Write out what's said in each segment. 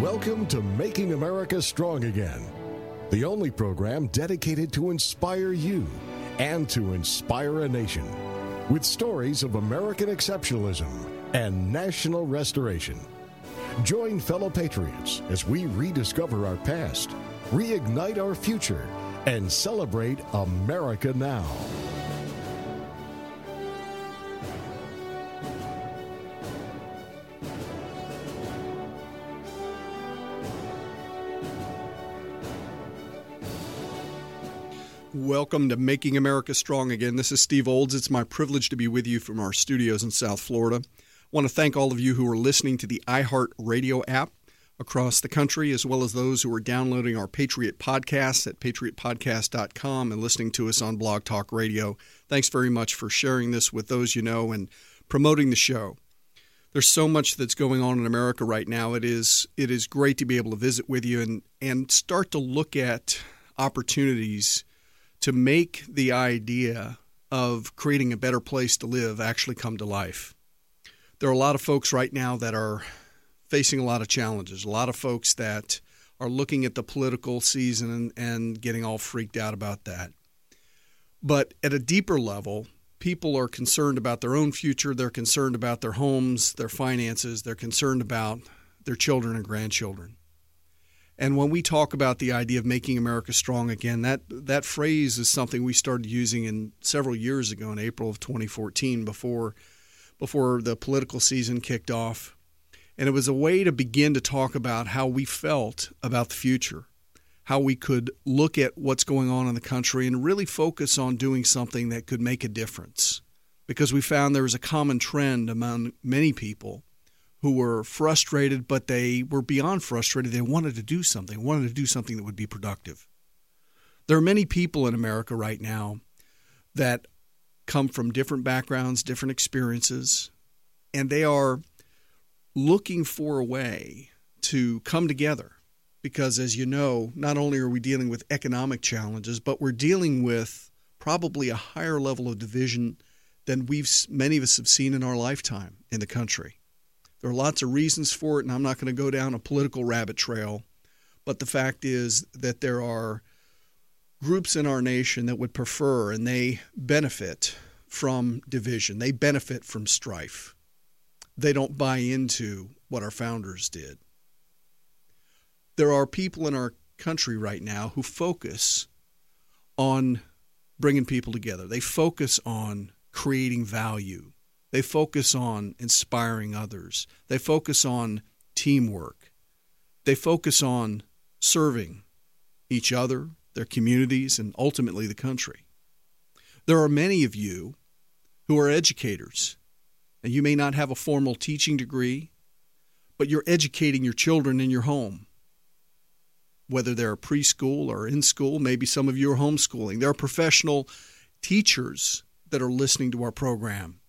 Welcome to Making America Strong Again, the only program dedicated to inspire you and to inspire a nation with stories of American exceptionalism and national restoration. Join fellow patriots as we rediscover our past, reignite our future, and celebrate America now. Welcome to Making America Strong Again. This is Steve Olds. It's my privilege to be with you from our studios in South Florida. I want to thank all of you who are listening to the iHeart Radio app across the country, as well as those who are downloading our Patriot Podcast at patriotpodcast.com and listening to us on Blog Talk Radio. Thanks very much for sharing this with those you know and promoting the show. There's so much that's going on in America right now. It is it is great to be able to visit with you and and start to look at opportunities to make the idea of creating a better place to live actually come to life. There are a lot of folks right now that are facing a lot of challenges, a lot of folks that are looking at the political season and, getting all freaked out about that. But at a deeper level, people are concerned about their own future, they're concerned about their homes, their finances, they're concerned about their children and grandchildren. And when we talk about the idea of making America strong again, that that phrase is something we started using in several years ago in April of 2014 before before the political season kicked off. And it was a way to begin to talk about how we felt about the future, how we could look at what's going on in the country and really focus on doing something that could make a difference. Because we found there was a common trend among many people who were frustrated, but they were beyond frustrated. They wanted to do something, wanted to do something that would be productive. There are many people in America right now that come from different backgrounds, different experiences, and they are looking for a way to come together. Because, as you know, not only are we dealing with economic challenges, but we're dealing with probably a higher level of division than we've many of us have seen in our lifetime in the country. There are lots of reasons for it, and I'm not going to go down a political rabbit trail. But the fact is that there are groups in our nation that would prefer and they benefit from division, they benefit from strife. They don't buy into what our founders did. There are people in our country right now who focus on bringing people together. They focus on creating value. They focus on inspiring others. They focus on teamwork. They focus on serving each other, their communities, and ultimately the country. There are many of you who are educators, and you may not have a formal teaching degree, but you're educating your children in your home. Whether they're preschool or in school, maybe some of you are homeschooling. There are professional teachers that are listening to our program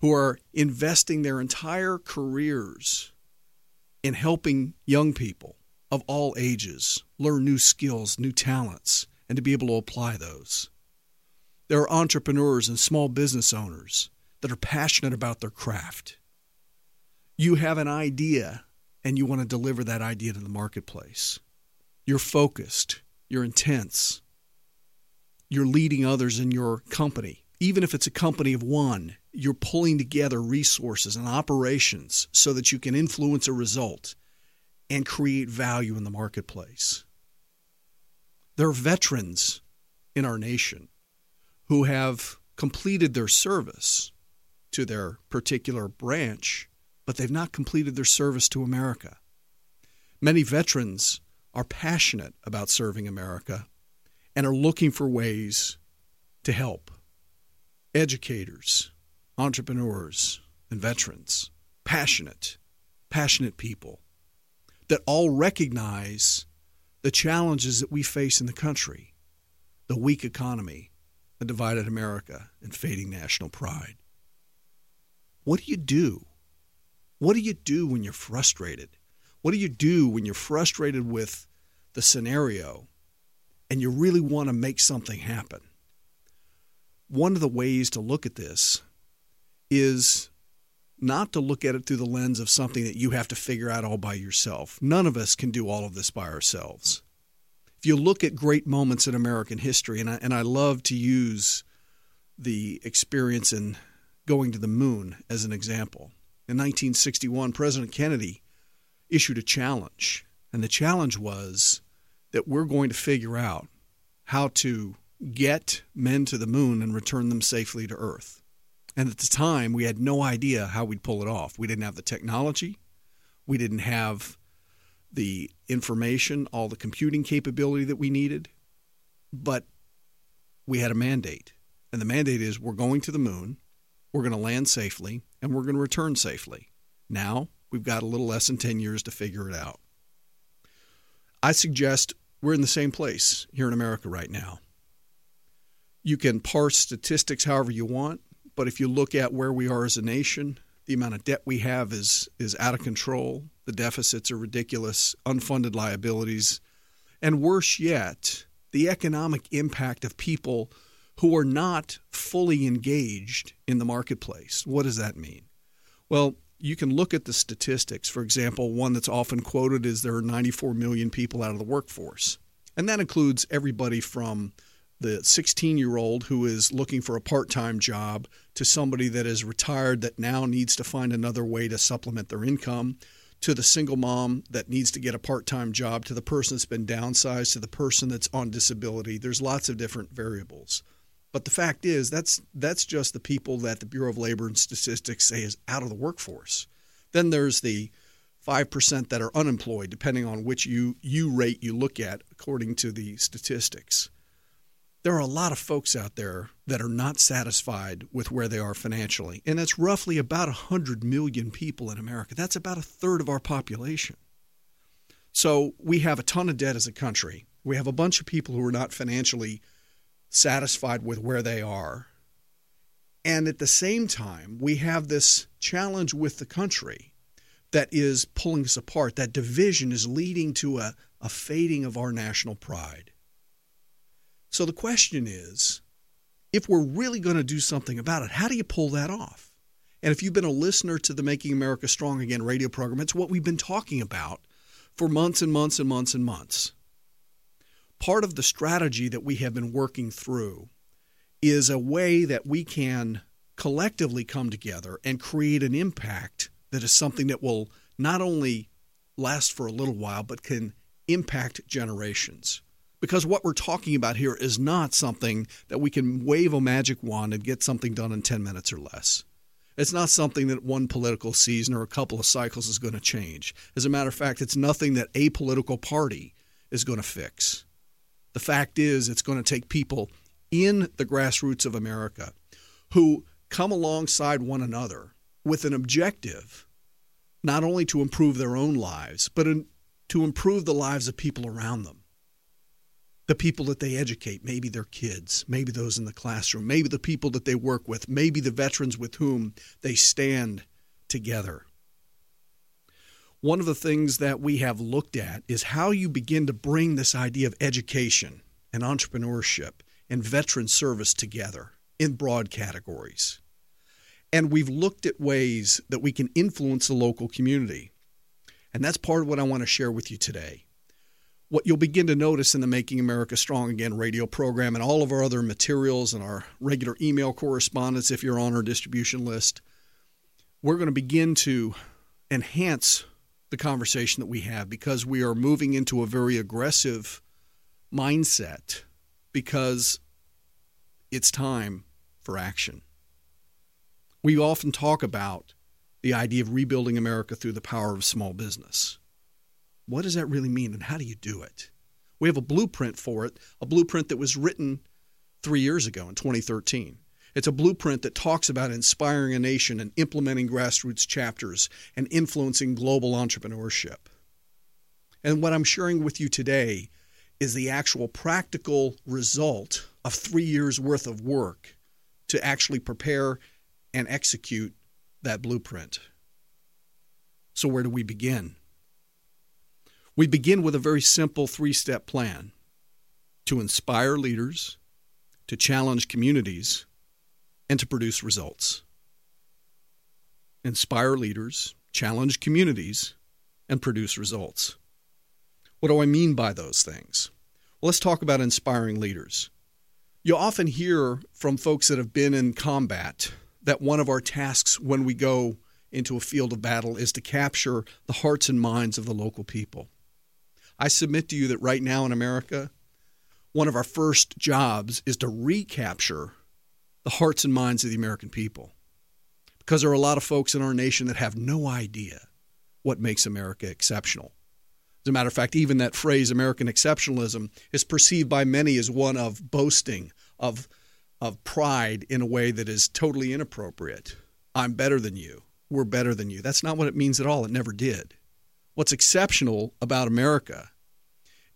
who are investing their entire careers in helping young people of all ages learn new skills, new talents, and to be able to apply those. There are entrepreneurs and small business owners that are passionate about their craft. You have an idea and you want to deliver that idea to the marketplace. You're focused, you're intense, you're leading others in your company. Even if it's a company of one, you're pulling together resources and operations so that you can influence a result and create value in the marketplace. There are veterans in our nation who have completed their service to their particular branch, but they've not completed their service to America. Many veterans are passionate about serving America and are looking for ways to help. Educators, entrepreneurs, and veterans passionate, passionate people that all recognize the challenges that we face in the country the weak economy, a divided America, and fading national pride. What do you do? What do you do when you're frustrated? What do you do when you're frustrated with the scenario and you really want to make something happen? One of the ways to look at this is not to look at it through the lens of something that you have to figure out all by yourself. None of us can do all of this by ourselves. If you look at great moments in American history, and I, and I love to use the experience in going to the moon as an example. In 1961, President Kennedy issued a challenge, and the challenge was that we're going to figure out how to get men to the moon and return them safely to Earth. And at the time, we had no idea how we'd pull it off. We didn't have the technology, we didn't have the information, all the computing capability that we needed, but we had a mandate. And the mandate is we're going to the moon, we're going to land safely, and we're going to return safely. Now, we've got a little less than 10 years to figure it out. I suggest we're in the same place here in America right now. You can parse statistics however you want. But if you look at where we are as a nation, the amount of debt we have is is out of control. The deficits are ridiculous, unfunded liabilities, and worse yet, the economic impact of people who are not fully engaged in the marketplace. What does that mean? Well, you can look at the statistics. For example, one that's often quoted is there are 94 million people out of the workforce. And that includes everybody from the 16 year old who is looking for a part time job to somebody that is retired that now needs to find another way to supplement their income to the single mom that needs to get a part time job to the person that's been downsized to the person that's on disability. There's lots of different variables. But the fact is that's that's just the people that the Bureau of Labor and Statistics say is out of the workforce. Then there's the 5% that are unemployed, depending on which you, you rate you look at according to the statistics there are a lot of folks out there that are not satisfied with where they are financially. And that's roughly about 100 million people in America. That's about a third of our population. So we have a ton of debt as a country. We have a bunch of people who are not financially satisfied with where they are. And at the same time, we have this challenge with the country that is pulling us apart. That division is leading to a, a fading of our national pride. So the question is if we're really going to do something about it, how do you pull that off? And if you've been a listener to the Making America Strong Again radio program, it's what we've been talking about for months and months and months and months. Part of the strategy that we have been working through is a way that we can collectively come together and create an impact that is something that will not only last for a little while, but can impact generations. Because what we're talking about here is not something that we can wave a magic wand and get something done in 10 minutes or less. It's not something that one political season or a couple of cycles is going to change. As a matter of fact, it's nothing that a political party is going to fix. The fact is, it's going to take people in the grassroots of America who come alongside one another with an objective not only to improve their own lives, but to improve the lives of people around them the people that they educate, maybe their kids, maybe those in the classroom, maybe the people that they work with, maybe the veterans with whom they stand together. One of the things that we have looked at is how you begin to bring this idea of education and entrepreneurship and veteran service together in broad categories. And we've looked at ways that we can influence the local community. And that's part of what I want to share with you today what you'll begin to notice in the Making America Strong Again radio program and all of our other materials and our regular email correspondence, if you're on our distribution list, we're going to begin to enhance the conversation that we have because we are moving into a very aggressive mindset because it's time for action. We often talk about the idea of rebuilding America through the power of small business. What does that really mean and how do you do it? We have a blueprint for it, a blueprint that was written three years ago in 2013. It's a blueprint that talks about inspiring a nation and implementing grassroots chapters and influencing global entrepreneurship. And what I'm sharing with you today is the actual practical result of three years worth of work to actually prepare and execute that blueprint. So, where do we begin? We begin with a very simple three step plan to inspire leaders, to challenge communities, and to produce results. Inspire leaders, challenge communities, and produce results. What do I mean by those things? Well, let's talk about inspiring leaders. You often hear from folks that have been in combat that one of our tasks when we go into a field of battle is to capture the hearts and minds of the local people. I submit to you that right now in America, one of our first jobs is to recapture the hearts and minds of the American people. Because there are a lot of folks in our nation that have no idea what makes America exceptional. As a matter of fact, even that phrase, American exceptionalism, is perceived by many as one of boasting, of, of pride in a way that is totally inappropriate. I'm better than you. We're better than you. That's not what it means at all. It never did. What's exceptional about America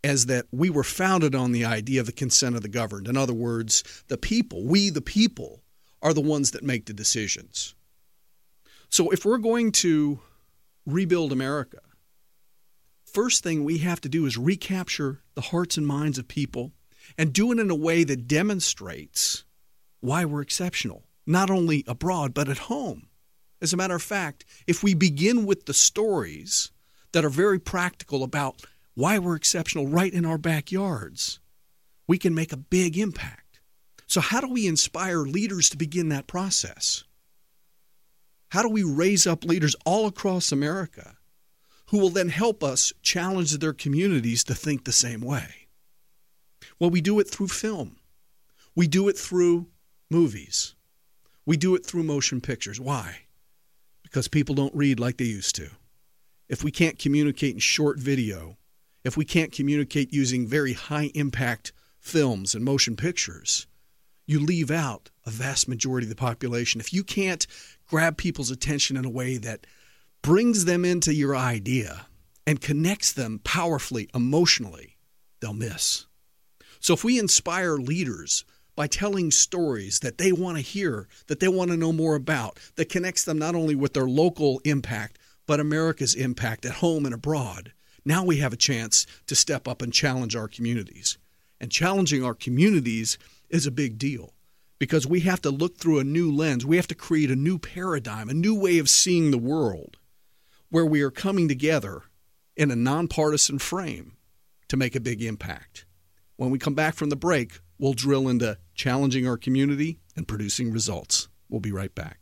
is that we were founded on the idea of the consent of the governed. In other words, the people, we the people, are the ones that make the decisions. So if we're going to rebuild America, first thing we have to do is recapture the hearts and minds of people and do it in a way that demonstrates why we're exceptional, not only abroad, but at home. As a matter of fact, if we begin with the stories that are very practical about why we're exceptional right in our backyards, we can make a big impact. So, how do we inspire leaders to begin that process? How do we raise up leaders all across America who will then help us challenge their communities to think the same way? Well, we do it through film, we do it through movies, we do it through motion pictures. Why? Because people don't read like they used to. If we can't communicate in short video, if we can't communicate using very high impact films and motion pictures, you leave out a vast majority of the population. If you can't grab people's attention in a way that brings them into your idea and connects them powerfully, emotionally, they'll miss. So if we inspire leaders by telling stories that they want to hear, that they want to know more about, that connects them not only with their local impact, but America's impact at home and abroad, now we have a chance to step up and challenge our communities. And challenging our communities is a big deal because we have to look through a new lens. We have to create a new paradigm, a new way of seeing the world where we are coming together in a nonpartisan frame to make a big impact. When we come back from the break, we'll drill into challenging our community and producing results. We'll be right back.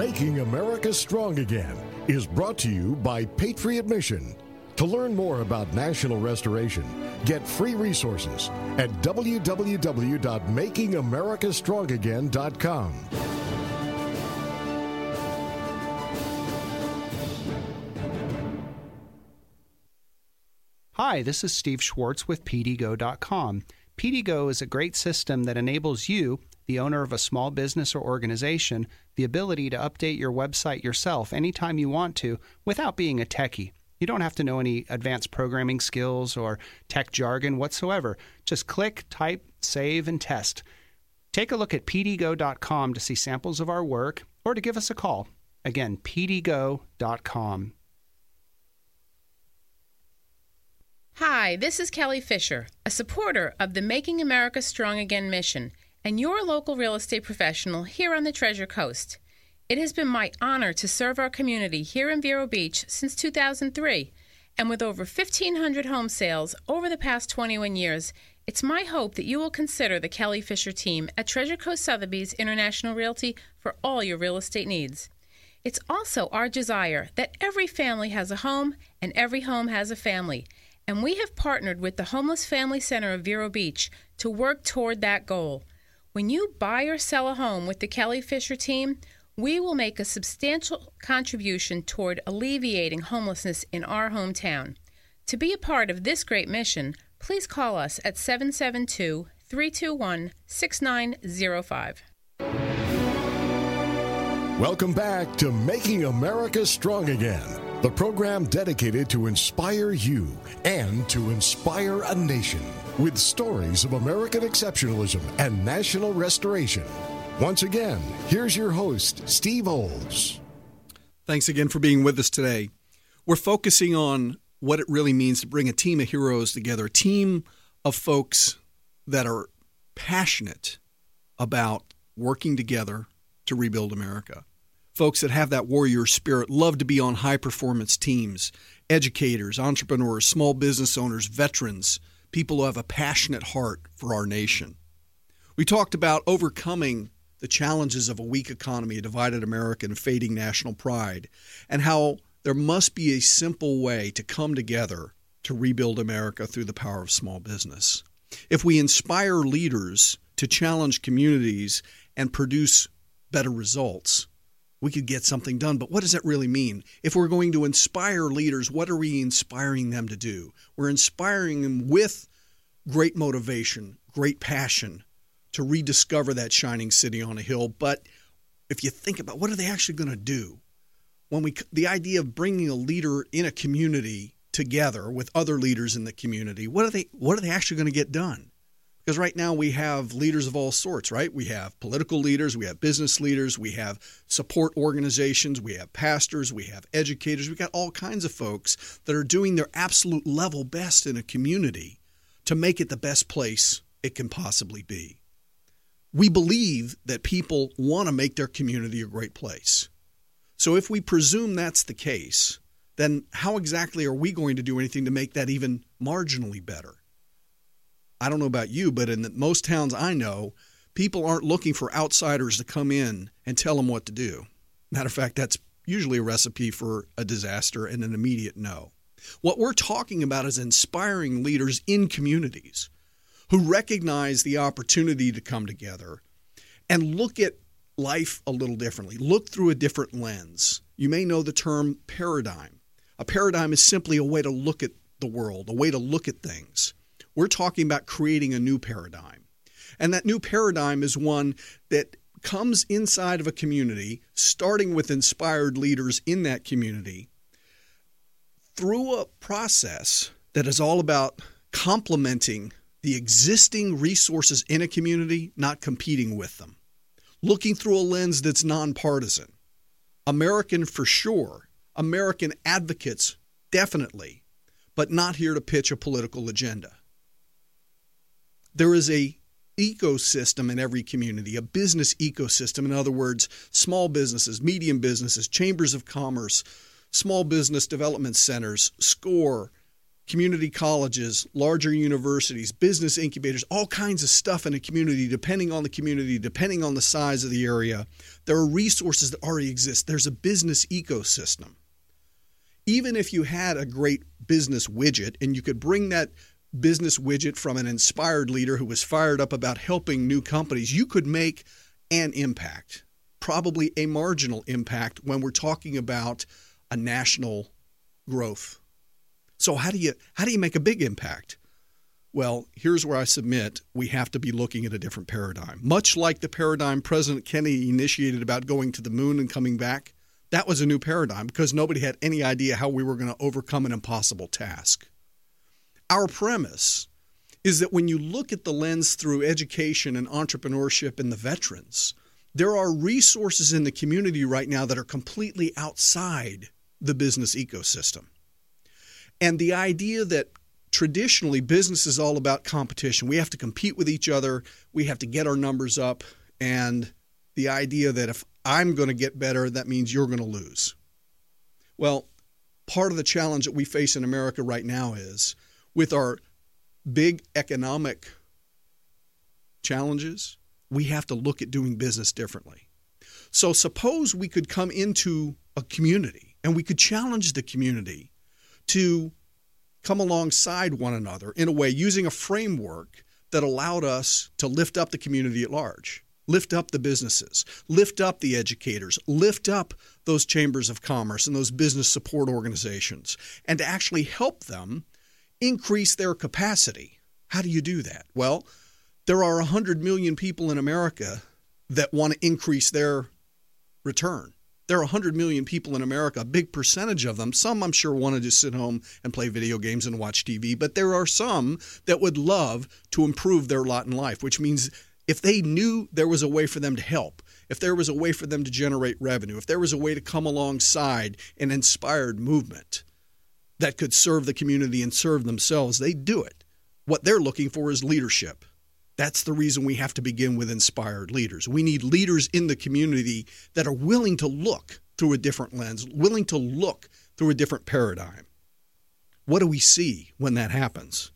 Making America Strong Again is brought to you by Patriot Mission. To learn more about national restoration, get free resources at www.makingamericastrongagain.com. Hi, this is Steve Schwartz with PDGo.com. PDGo is a great system that enables you, the owner of a small business or organization, the ability to update your website yourself anytime you want to without being a techie. You don't have to know any advanced programming skills or tech jargon whatsoever. Just click, type, save, and test. Take a look at pdgo.com to see samples of our work or to give us a call. Again, pdgo.com. Hi, this is Kelly Fisher, a supporter of the Making America Strong Again mission and your local real estate professional here on the Treasure Coast. It has been my honor to serve our community here in Vero Beach since 2003, and with over 1,500 home sales over the past 21 years, it's my hope that you will consider the Kelly Fisher team at Treasure Coast Sotheby's International Realty for all your real estate needs. It's also our desire that every family has a home and every home has a family and we have partnered with the Homeless Family Center of Vero Beach to work toward that goal. When you buy or sell a home with the Kelly Fisher team, we will make a substantial contribution toward alleviating homelessness in our hometown. To be a part of this great mission, please call us at 772 321 6905. Welcome back to Making America Strong Again, the program dedicated to inspire you and to inspire a nation with stories of American exceptionalism and national restoration. Once again, here's your host, Steve Olds. Thanks again for being with us today. We're focusing on what it really means to bring a team of heroes together, a team of folks that are passionate about working together to rebuild America folks that have that warrior spirit love to be on high performance teams educators, entrepreneurs, small business owners, veterans, people who have a passionate heart for our nation. We talked about overcoming the challenges of a weak economy, a divided America, and fading national pride, and how there must be a simple way to come together to rebuild America through the power of small business. If we inspire leaders to challenge communities and produce better results, we could get something done. But what does that really mean? If we're going to inspire leaders, what are we inspiring them to do? We're inspiring them with great motivation, great passion to rediscover that shining city on a hill. But if you think about what are they actually going to do? When we the idea of bringing a leader in a community together with other leaders in the community, what are they what are they actually going to get done? Because right now we have leaders of all sorts, right? We have political leaders, we have business leaders, we have support organizations, we have pastors, we have educators, we've got all kinds of folks that are doing their absolute level best in a community to make it the best place it can possibly be. We believe that people want to make their community a great place. So if we presume that's the case, then how exactly are we going to do anything to make that even marginally better? I don't know about you, but in the, most towns I know, people aren't looking for outsiders to come in and tell them what to do. Matter of fact, that's usually a recipe for a disaster and an immediate no. What we're talking about is inspiring leaders in communities who recognize the opportunity to come together and look at life a little differently, look through a different lens. You may know the term paradigm. A paradigm is simply a way to look at the world, a way to look at things. We're talking about creating a new paradigm. And that new paradigm is one that comes inside of a community, starting with inspired leaders in that community, through a process that is all about complementing the existing resources in a community, not competing with them. Looking through a lens that's nonpartisan. American for sure, American advocates definitely, but not here to pitch a political agenda there is a ecosystem in every community, a business ecosystem. In other words, small businesses, medium businesses, chambers of commerce, small business development centers, SCORE, community colleges, larger universities, business incubators, all kinds of stuff in a community, depending on the community, depending on the size of the area. There are resources that already exist. There's a business ecosystem. Even if you had a great business widget and you could bring that business widget from an inspired leader who was fired up about helping new companies, you could make an impact, probably a marginal impact when we're talking about a national growth. So how do you how do you make a big impact? Well, here's where I submit we have to be looking at a different paradigm. Much like the paradigm President Kennedy initiated about going to the moon and coming back, that was a new paradigm because nobody had any idea how we were going to overcome an impossible task. Our premise is that when you look at the lens through education and entrepreneurship and the veterans, there are resources in the community right now that are completely outside the business ecosystem. And the idea that traditionally business is all about competition, we have to compete with each other, we have to get our numbers up, and the idea that if I'm going to get better, that means you're going to lose. Well, part of the challenge that we face in America right now is with our big economic challenges, we have to look at doing business differently. So, suppose we could come into a community and we could challenge the community to come alongside one another in a way using a framework that allowed us to lift up the community at large, lift up the businesses, lift up the educators, lift up those chambers of commerce and those business support organizations, and to actually help them increase their capacity. How do you do that? Well, there are 100 million people in America that want to increase their return. There are 100 million people in America, a big percentage of them. Some, I'm sure, want to sit home and play video games and watch TV, but there are some that would love to improve their lot in life, which means if they knew there was a way for them to help, if there was a way for them to generate revenue, if there was a way to come alongside an inspired movement that could serve the community and serve themselves, they'd do it. What they're looking for is leadership. That's the reason we have to begin with inspired leaders. We need leaders in the community that are willing to look through a different lens, willing to look through a different paradigm. What do we see when that happens?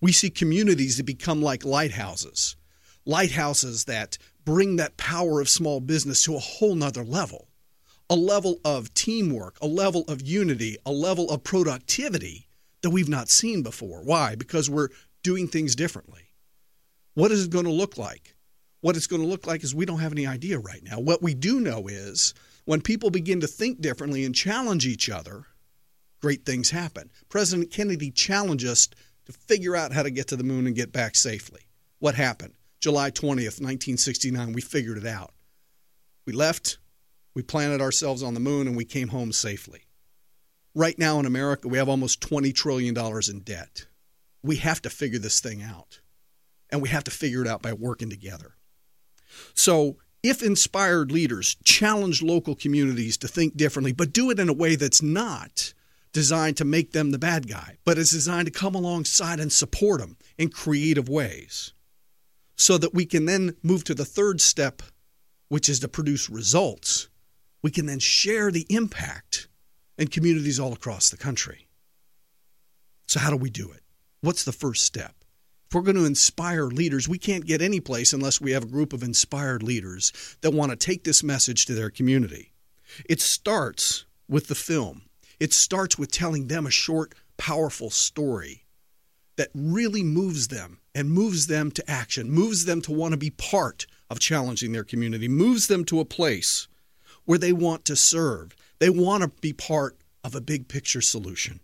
We see communities that become like lighthouses, lighthouses that bring that power of small business to a whole nother level, a level of teamwork, a level of unity, a level of productivity that we've not seen before. Why? Because we're doing things differently. What is it going to look like? What it's going to look like is we don't have any idea right now. What we do know is when people begin to think differently and challenge each other, great things happen. President Kennedy challenged us to figure out how to get to the moon and get back safely. What happened? July 20th, 1969, we figured it out. We left, we planted ourselves on the moon, and we came home safely. Right now in America, we have almost $20 trillion in debt. We have to figure this thing out and we have to figure it out by working together. So, if inspired leaders challenge local communities to think differently, but do it in a way that's not designed to make them the bad guy, but is designed to come alongside and support them in creative ways, so that we can then move to the third step, which is to produce results. We can then share the impact in communities all across the country. So, how do we do it? What's the first step? If we're going to inspire leaders, we can't get any place unless we have a group of inspired leaders that want to take this message to their community. It starts with the film, it starts with telling them a short, powerful story that really moves them and moves them to action, moves them to want to be part of challenging their community, moves them to a place where they want to serve. They want to be part of a big picture solution.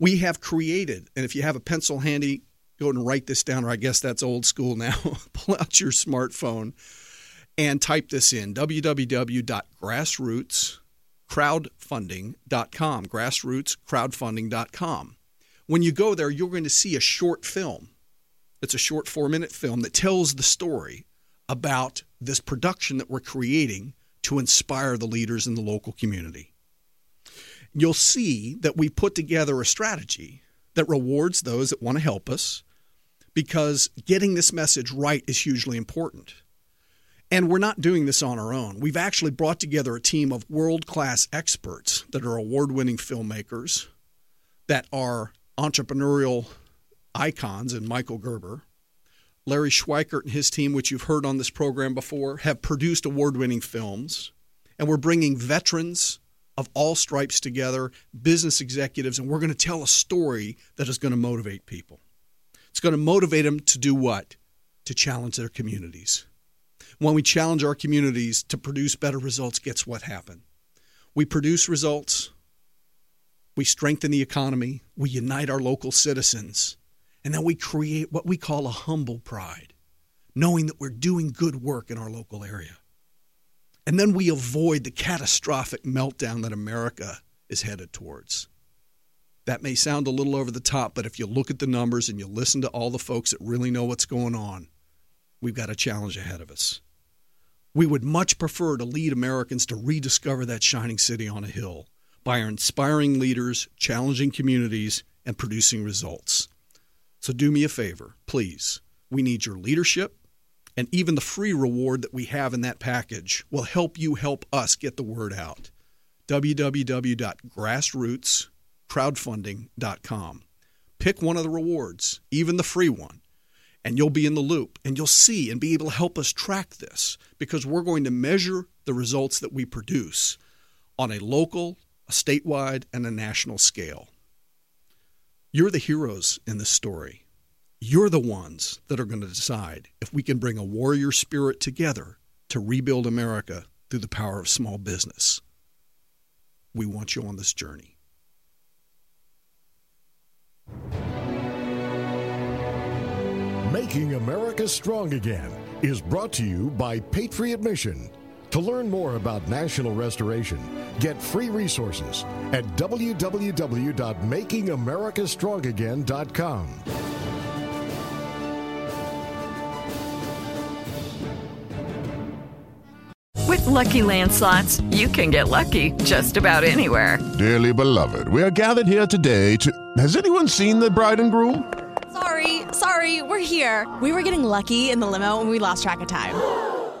We have created, and if you have a pencil handy, go and write this down, or I guess that's old school now. Pull out your smartphone and type this in www.grassrootscrowdfunding.com. Grassrootscrowdfunding.com. When you go there, you're going to see a short film. It's a short four minute film that tells the story about this production that we're creating to inspire the leaders in the local community. You'll see that we put together a strategy that rewards those that want to help us because getting this message right is hugely important. And we're not doing this on our own. We've actually brought together a team of world class experts that are award winning filmmakers, that are entrepreneurial icons, and Michael Gerber. Larry Schweikart and his team, which you've heard on this program before, have produced award winning films. And we're bringing veterans of all stripes together, business executives, and we're going to tell a story that is going to motivate people. It's going to motivate them to do what? To challenge their communities. When we challenge our communities to produce better results, guess what happens? We produce results, we strengthen the economy, we unite our local citizens, and then we create what we call a humble pride, knowing that we're doing good work in our local area. And then we avoid the catastrophic meltdown that America is headed towards. That may sound a little over the top, but if you look at the numbers and you listen to all the folks that really know what's going on, we've got a challenge ahead of us. We would much prefer to lead Americans to rediscover that shining city on a hill by inspiring leaders, challenging communities, and producing results. So do me a favor, please. We need your leadership, and even the free reward that we have in that package will help you help us get the word out. www.grassrootscrowdfunding.com. Pick one of the rewards, even the free one, and you'll be in the loop and you'll see and be able to help us track this because we're going to measure the results that we produce on a local, a statewide, and a national scale. You're the heroes in this story. You're the ones that are going to decide if we can bring a warrior spirit together to rebuild America through the power of small business. We want you on this journey. Making America Strong Again is brought to you by Patriot Mission to learn more about National Restoration, get free resources at www.makingamericastrongagain.com. With Lucky Land slots, you can get lucky just about anywhere. Dearly beloved, we are gathered here today to. Has anyone seen the bride and groom? Sorry, sorry, we're here. We were getting lucky in the limo and we lost track of time.